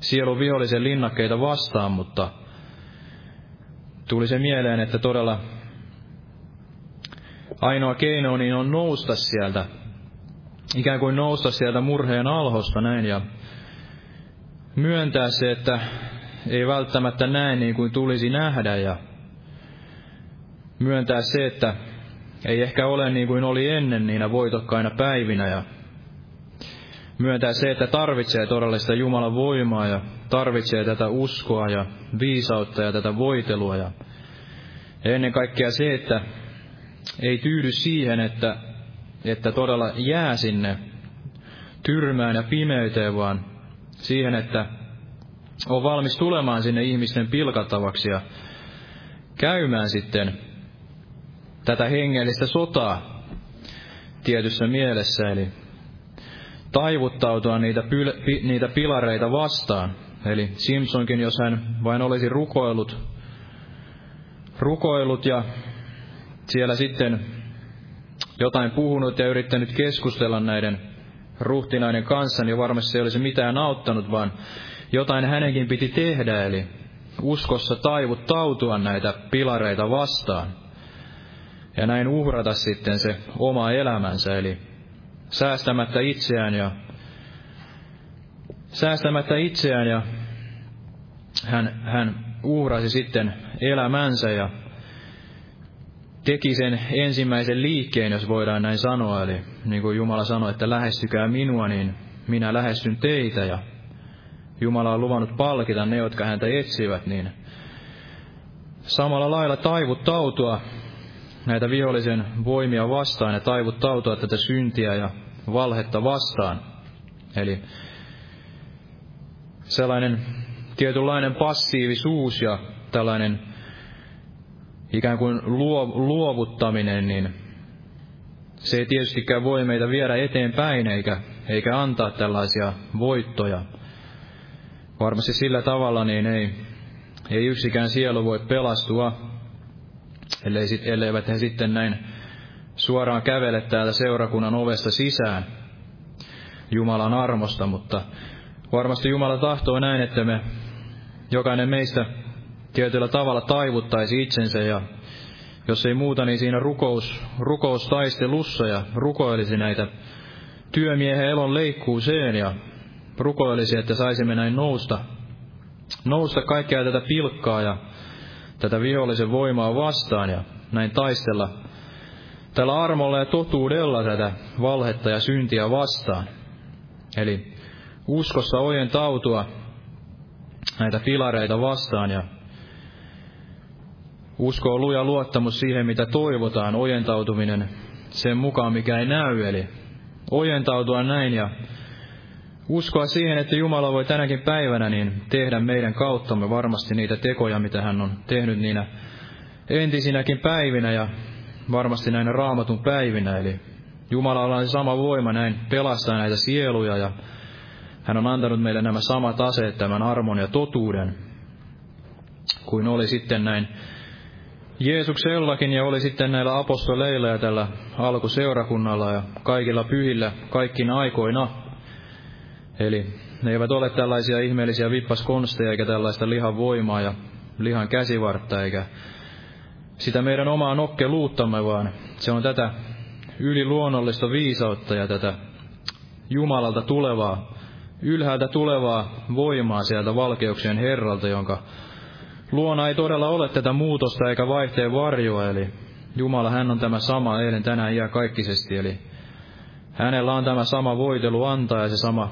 S3: sielun vihollisen linnakkeita vastaan, mutta tuli se mieleen, että todella ainoa keino niin on nousta sieltä, ikään kuin nousta sieltä murheen alhosta näin ja myöntää se, että ei välttämättä näe niin kuin tulisi nähdä ja myöntää se, että ei ehkä ole niin kuin oli ennen niinä voitokkaina päivinä ja myöntää se, että tarvitsee todellista Jumalan voimaa ja tarvitsee tätä uskoa ja viisautta ja tätä voitelua ja ennen kaikkea se, että ei tyydy siihen, että, että todella jää sinne tyrmään ja pimeyteen, vaan siihen, että on valmis tulemaan sinne ihmisten pilkattavaksi ja käymään sitten tätä hengellistä sotaa tietyssä mielessä, eli taivuttautua niitä, pyl- pi- niitä pilareita vastaan. Eli Simpsonkin, jos hän vain olisi rukoillut, rukoillut ja siellä sitten jotain puhunut ja yrittänyt keskustella näiden ruhtinaiden kanssa, niin varmasti ei olisi mitään auttanut, vaan jotain hänenkin piti tehdä, eli uskossa taivuttautua näitä pilareita vastaan. Ja näin uhrata sitten se oma elämänsä, eli säästämättä itseään ja säästämättä itseään ja hän, hän uhrasi sitten elämänsä ja teki sen ensimmäisen liikkeen, jos voidaan näin sanoa. Eli niin kuin Jumala sanoi, että lähestykää minua, niin minä lähestyn teitä. Ja Jumala on luvannut palkita ne, jotka häntä etsivät, niin samalla lailla taivuttautua näitä vihollisen voimia vastaan ja taivuttautua tätä syntiä ja valhetta vastaan. Eli sellainen tietynlainen passiivisuus ja tällainen ikään kuin luovuttaminen, niin se ei tietystikään voi meitä viedä eteenpäin eikä, eikä antaa tällaisia voittoja. Varmasti sillä tavalla niin ei, ei yksikään sielu voi pelastua, ellei, elleivät he sitten näin suoraan kävele täältä seurakunnan ovesta sisään Jumalan armosta, mutta varmasti Jumala tahtoo näin, että me jokainen meistä tietyllä tavalla taivuttaisi itsensä ja jos ei muuta, niin siinä rukous, rukoustaistelussa ja rukoilisi näitä työmiehen elon leikkuuseen ja rukoilisi, että saisimme näin nousta, nousta kaikkea tätä pilkkaa ja tätä vihollisen voimaa vastaan ja näin taistella tällä armolla ja totuudella tätä valhetta ja syntiä vastaan. Eli uskossa ojentautua näitä pilareita vastaan ja Usko on luja luottamus siihen, mitä toivotaan, ojentautuminen sen mukaan, mikä ei näy, eli ojentautua näin ja uskoa siihen, että Jumala voi tänäkin päivänä niin tehdä meidän kauttamme varmasti niitä tekoja, mitä hän on tehnyt niinä entisinäkin päivinä ja varmasti näinä raamatun päivinä. Eli Jumalalla on sama voima näin pelastaa näitä sieluja ja hän on antanut meille nämä samat aseet, tämän armon ja totuuden, kuin oli sitten näin Jeesuksellakin ja oli sitten näillä apostoleilla ja tällä alkuseurakunnalla ja kaikilla pyhillä kaikkina aikoina. Eli ne eivät ole tällaisia ihmeellisiä vippaskonsteja eikä tällaista lihan voimaa ja lihan käsivartta eikä sitä meidän omaa nokkeluuttamme, vaan se on tätä yliluonnollista viisautta ja tätä Jumalalta tulevaa, ylhäältä tulevaa voimaa sieltä valkeuksien Herralta, jonka Luona ei todella ole tätä muutosta eikä vaihteen varjoa, eli Jumala, hän on tämä sama eilen, tänään ja kaikkisesti, eli hänellä on tämä sama voitelu antaa ja se sama,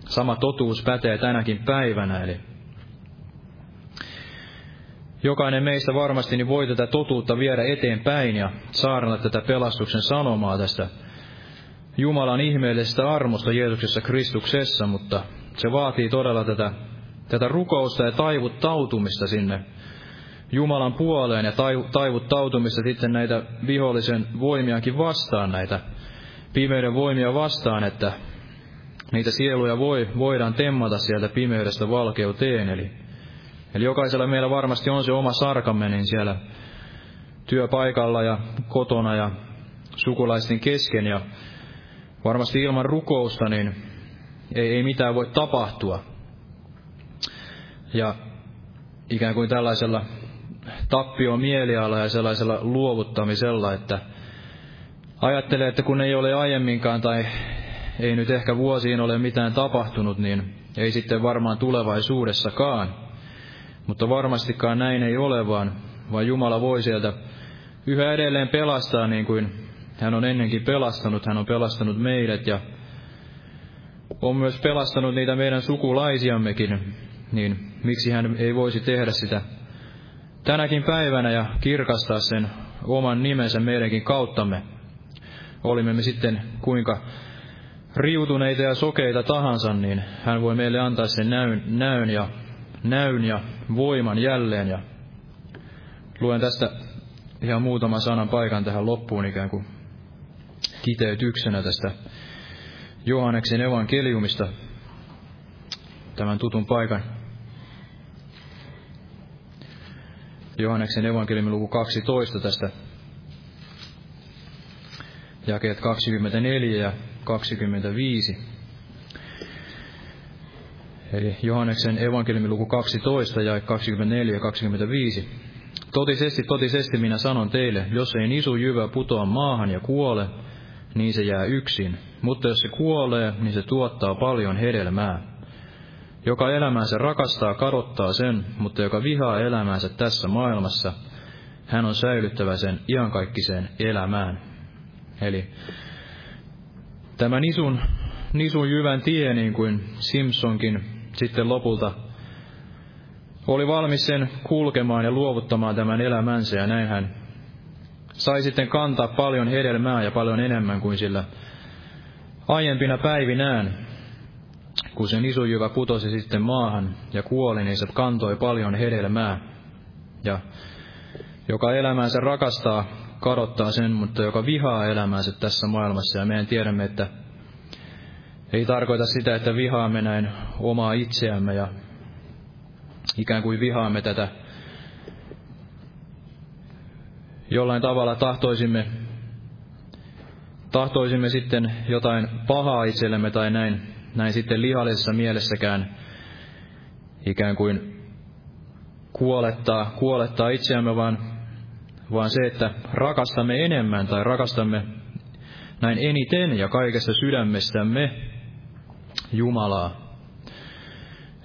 S3: sama totuus pätee tänäkin päivänä, eli jokainen meistä varmasti niin voi tätä totuutta viedä eteenpäin ja saarnata tätä pelastuksen sanomaa tästä Jumalan ihmeellisestä armosta Jeesuksessa Kristuksessa, mutta se vaatii todella tätä tätä rukousta ja taivuttautumista sinne Jumalan puoleen ja taivuttautumista sitten näitä vihollisen voimiakin vastaan, näitä pimeyden voimia vastaan, että niitä sieluja voi, voidaan temmata sieltä pimeydestä valkeuteen, eli Eli jokaisella meillä varmasti on se oma sarkamme niin siellä työpaikalla ja kotona ja sukulaisten kesken ja varmasti ilman rukousta niin ei, ei mitään voi tapahtua. Ja ikään kuin tällaisella tappio mieliala ja sellaisella luovuttamisella, että ajattelee, että kun ei ole aiemminkaan tai ei nyt ehkä vuosiin ole mitään tapahtunut, niin ei sitten varmaan tulevaisuudessakaan. Mutta varmastikaan näin ei ole, vaan, vaan Jumala voi sieltä yhä edelleen pelastaa niin kuin hän on ennenkin pelastanut. Hän on pelastanut meidät ja on myös pelastanut niitä meidän sukulaisiammekin, niin miksi hän ei voisi tehdä sitä tänäkin päivänä ja kirkastaa sen oman nimensä meidänkin kauttamme. Olimme me sitten kuinka riutuneita ja sokeita tahansa, niin hän voi meille antaa sen näyn, näyn, ja, näyn ja voiman jälleen. Ja luen tästä ihan muutaman sanan paikan tähän loppuun ikään kuin kiteytyksenä tästä Johanneksen evankeliumista, tämän tutun paikan. Johanneksen evankeliumin luku 12 tästä jakeet 24 ja 25. Eli Johanneksen evankeliumin luku 12 ja 24 ja 25. Totisesti, totisesti minä sanon teille, jos ei nisu jyvä putoa maahan ja kuole, niin se jää yksin. Mutta jos se kuolee, niin se tuottaa paljon hedelmää. Joka elämänsä rakastaa, kadottaa sen, mutta joka vihaa elämänsä tässä maailmassa, hän on säilyttävä sen iankaikkiseen elämään. Eli tämä nisun, nisun jyvän tie, niin kuin Simpsonkin sitten lopulta oli valmis sen kulkemaan ja luovuttamaan tämän elämänsä, ja näin hän sai sitten kantaa paljon hedelmää ja paljon enemmän kuin sillä aiempina päivinään. Kun se nisujyvä putosi sitten maahan ja kuoli, niin se kantoi paljon hedelmää. Ja joka elämänsä rakastaa, kadottaa sen, mutta joka vihaa elämäänsä tässä maailmassa. Ja meidän tiedämme, että ei tarkoita sitä, että vihaamme näin omaa itseämme ja ikään kuin vihaamme tätä jollain tavalla tahtoisimme, tahtoisimme sitten jotain pahaa itsellemme tai näin, näin sitten lihallisessa mielessäkään ikään kuin kuolettaa, kuolettaa itseämme, vaan, vaan se, että rakastamme enemmän tai rakastamme näin eniten ja kaikessa sydämestämme Jumalaa.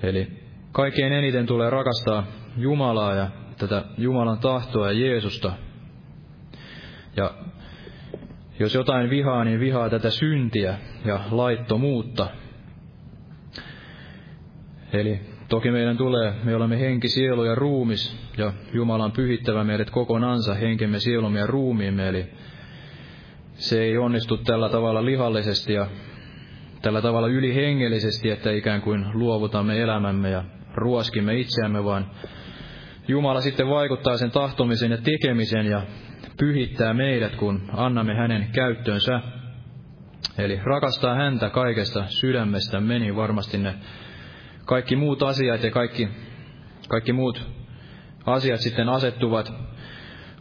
S3: Eli kaikkein eniten tulee rakastaa Jumalaa ja tätä Jumalan tahtoa ja Jeesusta ja jos jotain vihaa, niin vihaa tätä syntiä ja laittomuutta. Eli toki meidän tulee, me olemme henki, sielu ja ruumis, ja Jumalan pyhittävä meidät kokonansa, henkemme, sielumme ja ruumiimme, eli se ei onnistu tällä tavalla lihallisesti ja tällä tavalla ylihengellisesti, että ikään kuin luovutamme elämämme ja ruoskimme itseämme, vaan Jumala sitten vaikuttaa sen tahtomisen ja tekemisen ja pyhittää meidät, kun annamme hänen käyttöönsä. Eli rakastaa häntä kaikesta sydämestä meni varmasti ne kaikki muut asiat ja kaikki, kaikki muut asiat sitten asettuvat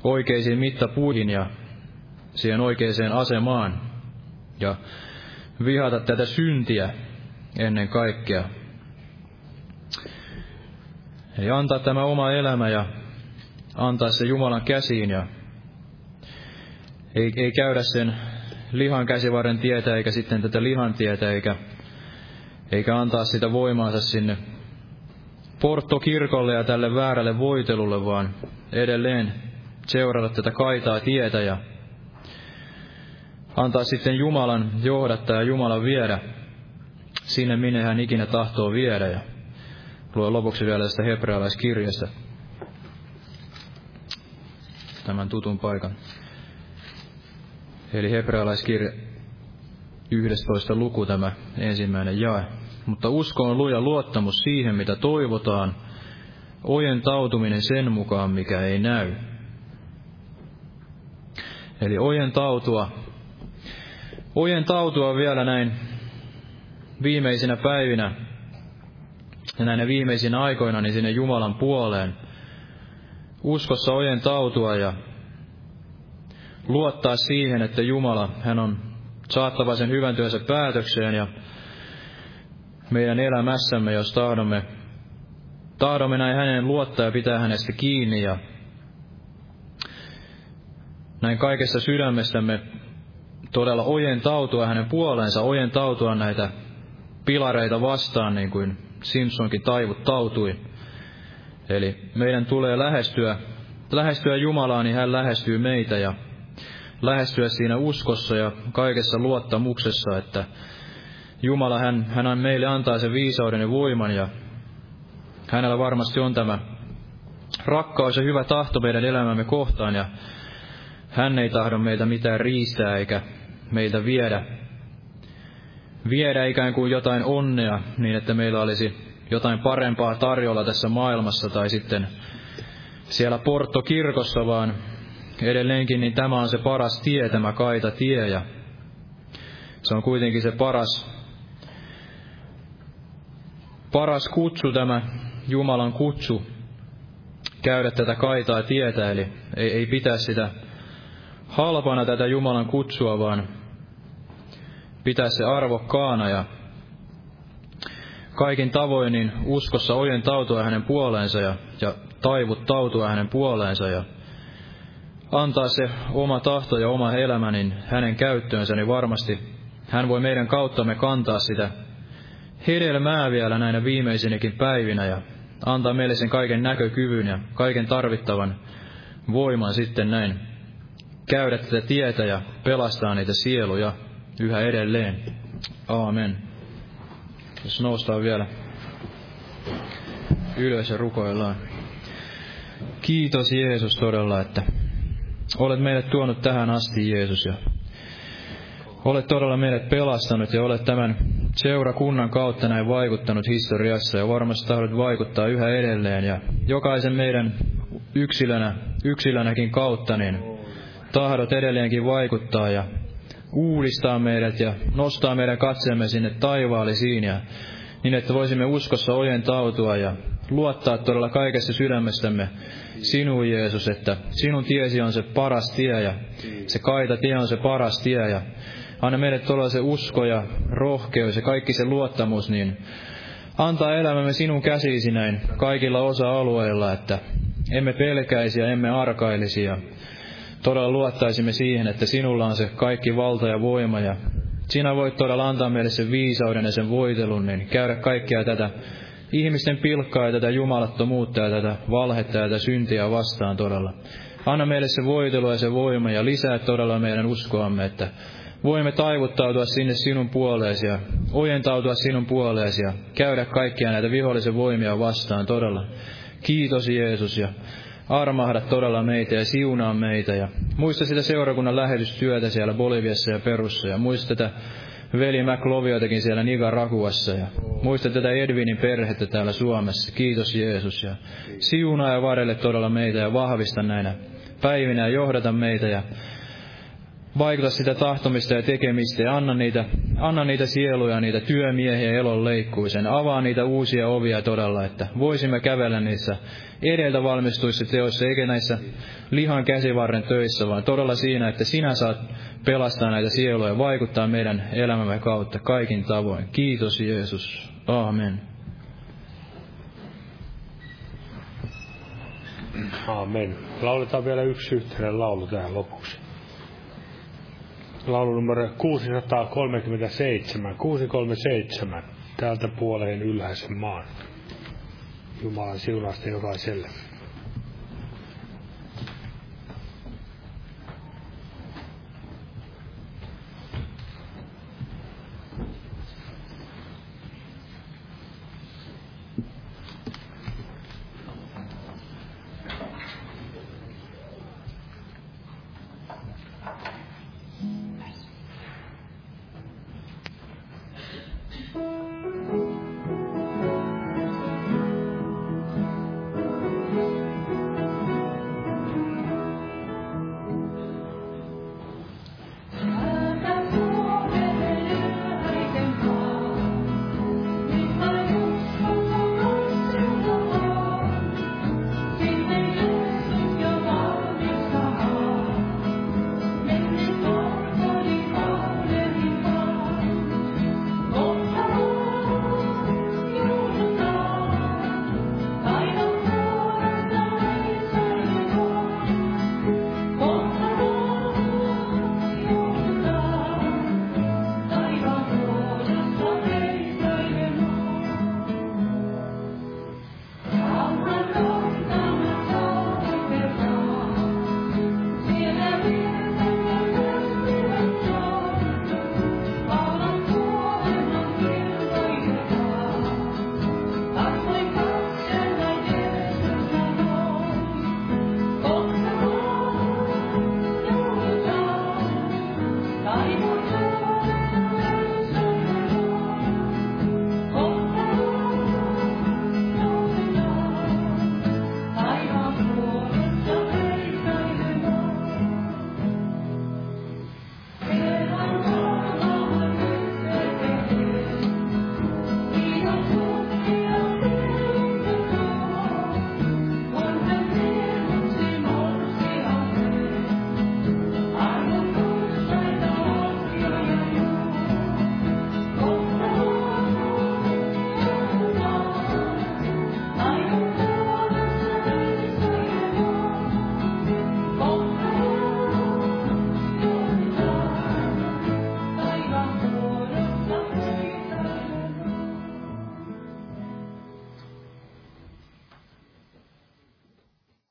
S3: oikeisiin mittapuihin ja siihen oikeaan asemaan. Ja vihata tätä syntiä ennen kaikkea. Eli antaa tämä oma elämä ja antaa se Jumalan käsiin ja ei, ei käydä sen lihan käsivarren tietä eikä sitten tätä lihan tietä eikä, eikä antaa sitä voimaansa sinne porttokirkolle ja tälle väärälle voitelulle, vaan edelleen seurata tätä kaitaa tietä ja antaa sitten Jumalan johdattaa ja Jumalan viedä sinne, minne hän ikinä tahtoo viedä. Ja luen lopuksi vielä tästä hebrealaiskirjasta tämän tutun paikan. Eli hebrealaiskirja 11. luku tämä ensimmäinen jae. Mutta usko on luja luottamus siihen, mitä toivotaan, ojentautuminen sen mukaan, mikä ei näy. Eli ojentautua, ojentautua vielä näin viimeisinä päivinä ja näinä viimeisinä aikoina niin sinne Jumalan puoleen. Uskossa ojentautua ja luottaa siihen, että Jumala, hän on saattava sen hyvän työnsä päätökseen ja meidän elämässämme, jos tahdomme, tahdomme näin hänen luottaa ja pitää hänestä kiinni ja näin kaikessa sydämestämme todella ojentautua hänen puoleensa, ojentautua näitä pilareita vastaan, niin kuin Simpsonkin taivut tautui. Eli meidän tulee lähestyä, lähestyä Jumalaa, niin hän lähestyy meitä ja lähestyä siinä uskossa ja kaikessa luottamuksessa, että Jumala, hän, hän meille antaa sen viisauden ja voiman ja hänellä varmasti on tämä rakkaus ja hyvä tahto meidän elämämme kohtaan ja hän ei tahdo meitä mitään riistää eikä meiltä viedä, viedä ikään kuin jotain onnea niin, että meillä olisi jotain parempaa tarjolla tässä maailmassa tai sitten siellä Porto-kirkossa, vaan edelleenkin niin tämä on se paras tie, tämä kaita tie ja se on kuitenkin se paras, paras kutsu, tämä Jumalan kutsu käydä tätä kaitaa tietä, eli ei, ei pitää sitä halpana tätä Jumalan kutsua, vaan pitää se arvokkaana. Ja kaikin tavoin niin uskossa ojentautua hänen puoleensa ja, ja taivuttautua hänen puoleensa ja antaa se oma tahto ja oma elämä niin hänen käyttöönsä, niin varmasti hän voi meidän kauttamme kantaa sitä hedelmää vielä näinä viimeisinäkin päivinä ja antaa meille sen kaiken näkökyvyn ja kaiken tarvittavan voiman sitten näin käydä tätä tietä ja pelastaa niitä sieluja yhä edelleen. Aamen. Jos noustaan vielä ylös ja rukoillaan. Kiitos Jeesus todella, että olet meidät tuonut tähän asti Jeesus ja olet todella meidät pelastanut ja olet tämän seurakunnan kautta näin vaikuttanut historiassa ja varmasti tahdot vaikuttaa yhä edelleen. Ja jokaisen meidän yksilönä, yksilönäkin kautta niin tahdot edelleenkin vaikuttaa ja uudistaa meidät ja nostaa meidän katseemme sinne taivaallisiin ja niin, että voisimme uskossa ojentautua ja luottaa todella kaikessa sydämestämme sinuun Jeesus, että sinun tiesi on se paras tie ja se kaita tie on se paras tie ja anna meille todella se usko ja rohkeus ja kaikki se luottamus, niin antaa elämämme sinun käsisi näin kaikilla osa-alueilla, että emme pelkäisi ja emme arkailisi ja todella luottaisimme siihen, että sinulla on se kaikki valta ja voima ja sinä voit todella antaa meille sen viisauden ja sen voitelun, niin käydä kaikkea tätä ihmisten pilkkaa ja tätä jumalattomuutta ja tätä valhetta ja tätä syntiä vastaan todella. Anna meille se voitelu ja se voima ja lisää todella meidän uskoamme, että voimme taivuttautua sinne sinun puoleesi ja ojentautua sinun puoleesi ja käydä kaikkia näitä vihollisen voimia vastaan todella. Kiitos Jeesus ja armahda todella meitä ja siunaa meitä. Ja muista sitä seurakunnan lähetystyötä siellä Boliviassa ja Perussa. Ja muista tätä veli McLoviotakin siellä Nicaraguassa. Ja muista tätä Edvinin perhettä täällä Suomessa. Kiitos Jeesus. Ja siunaa ja varelle todella meitä ja vahvista näinä päivinä ja johdata meitä. Ja vaikuta sitä tahtomista ja tekemistä ja anna niitä, anna niitä sieluja, niitä työmiehiä elon leikkuisen. Avaa niitä uusia ovia todella, että voisimme kävellä niissä edeltä valmistuissa teoissa, eikä näissä lihan käsivarren töissä, vaan todella siinä, että sinä saat pelastaa näitä sieluja ja vaikuttaa meidän elämämme kautta kaikin tavoin. Kiitos Jeesus. Amen.
S1: Amen. Lauletaan vielä yksi yhteinen laulu tähän lopuksi laulu numero 637, 637, täältä puoleen ylhäisen maan. Jumalan siunasta jokaiselle.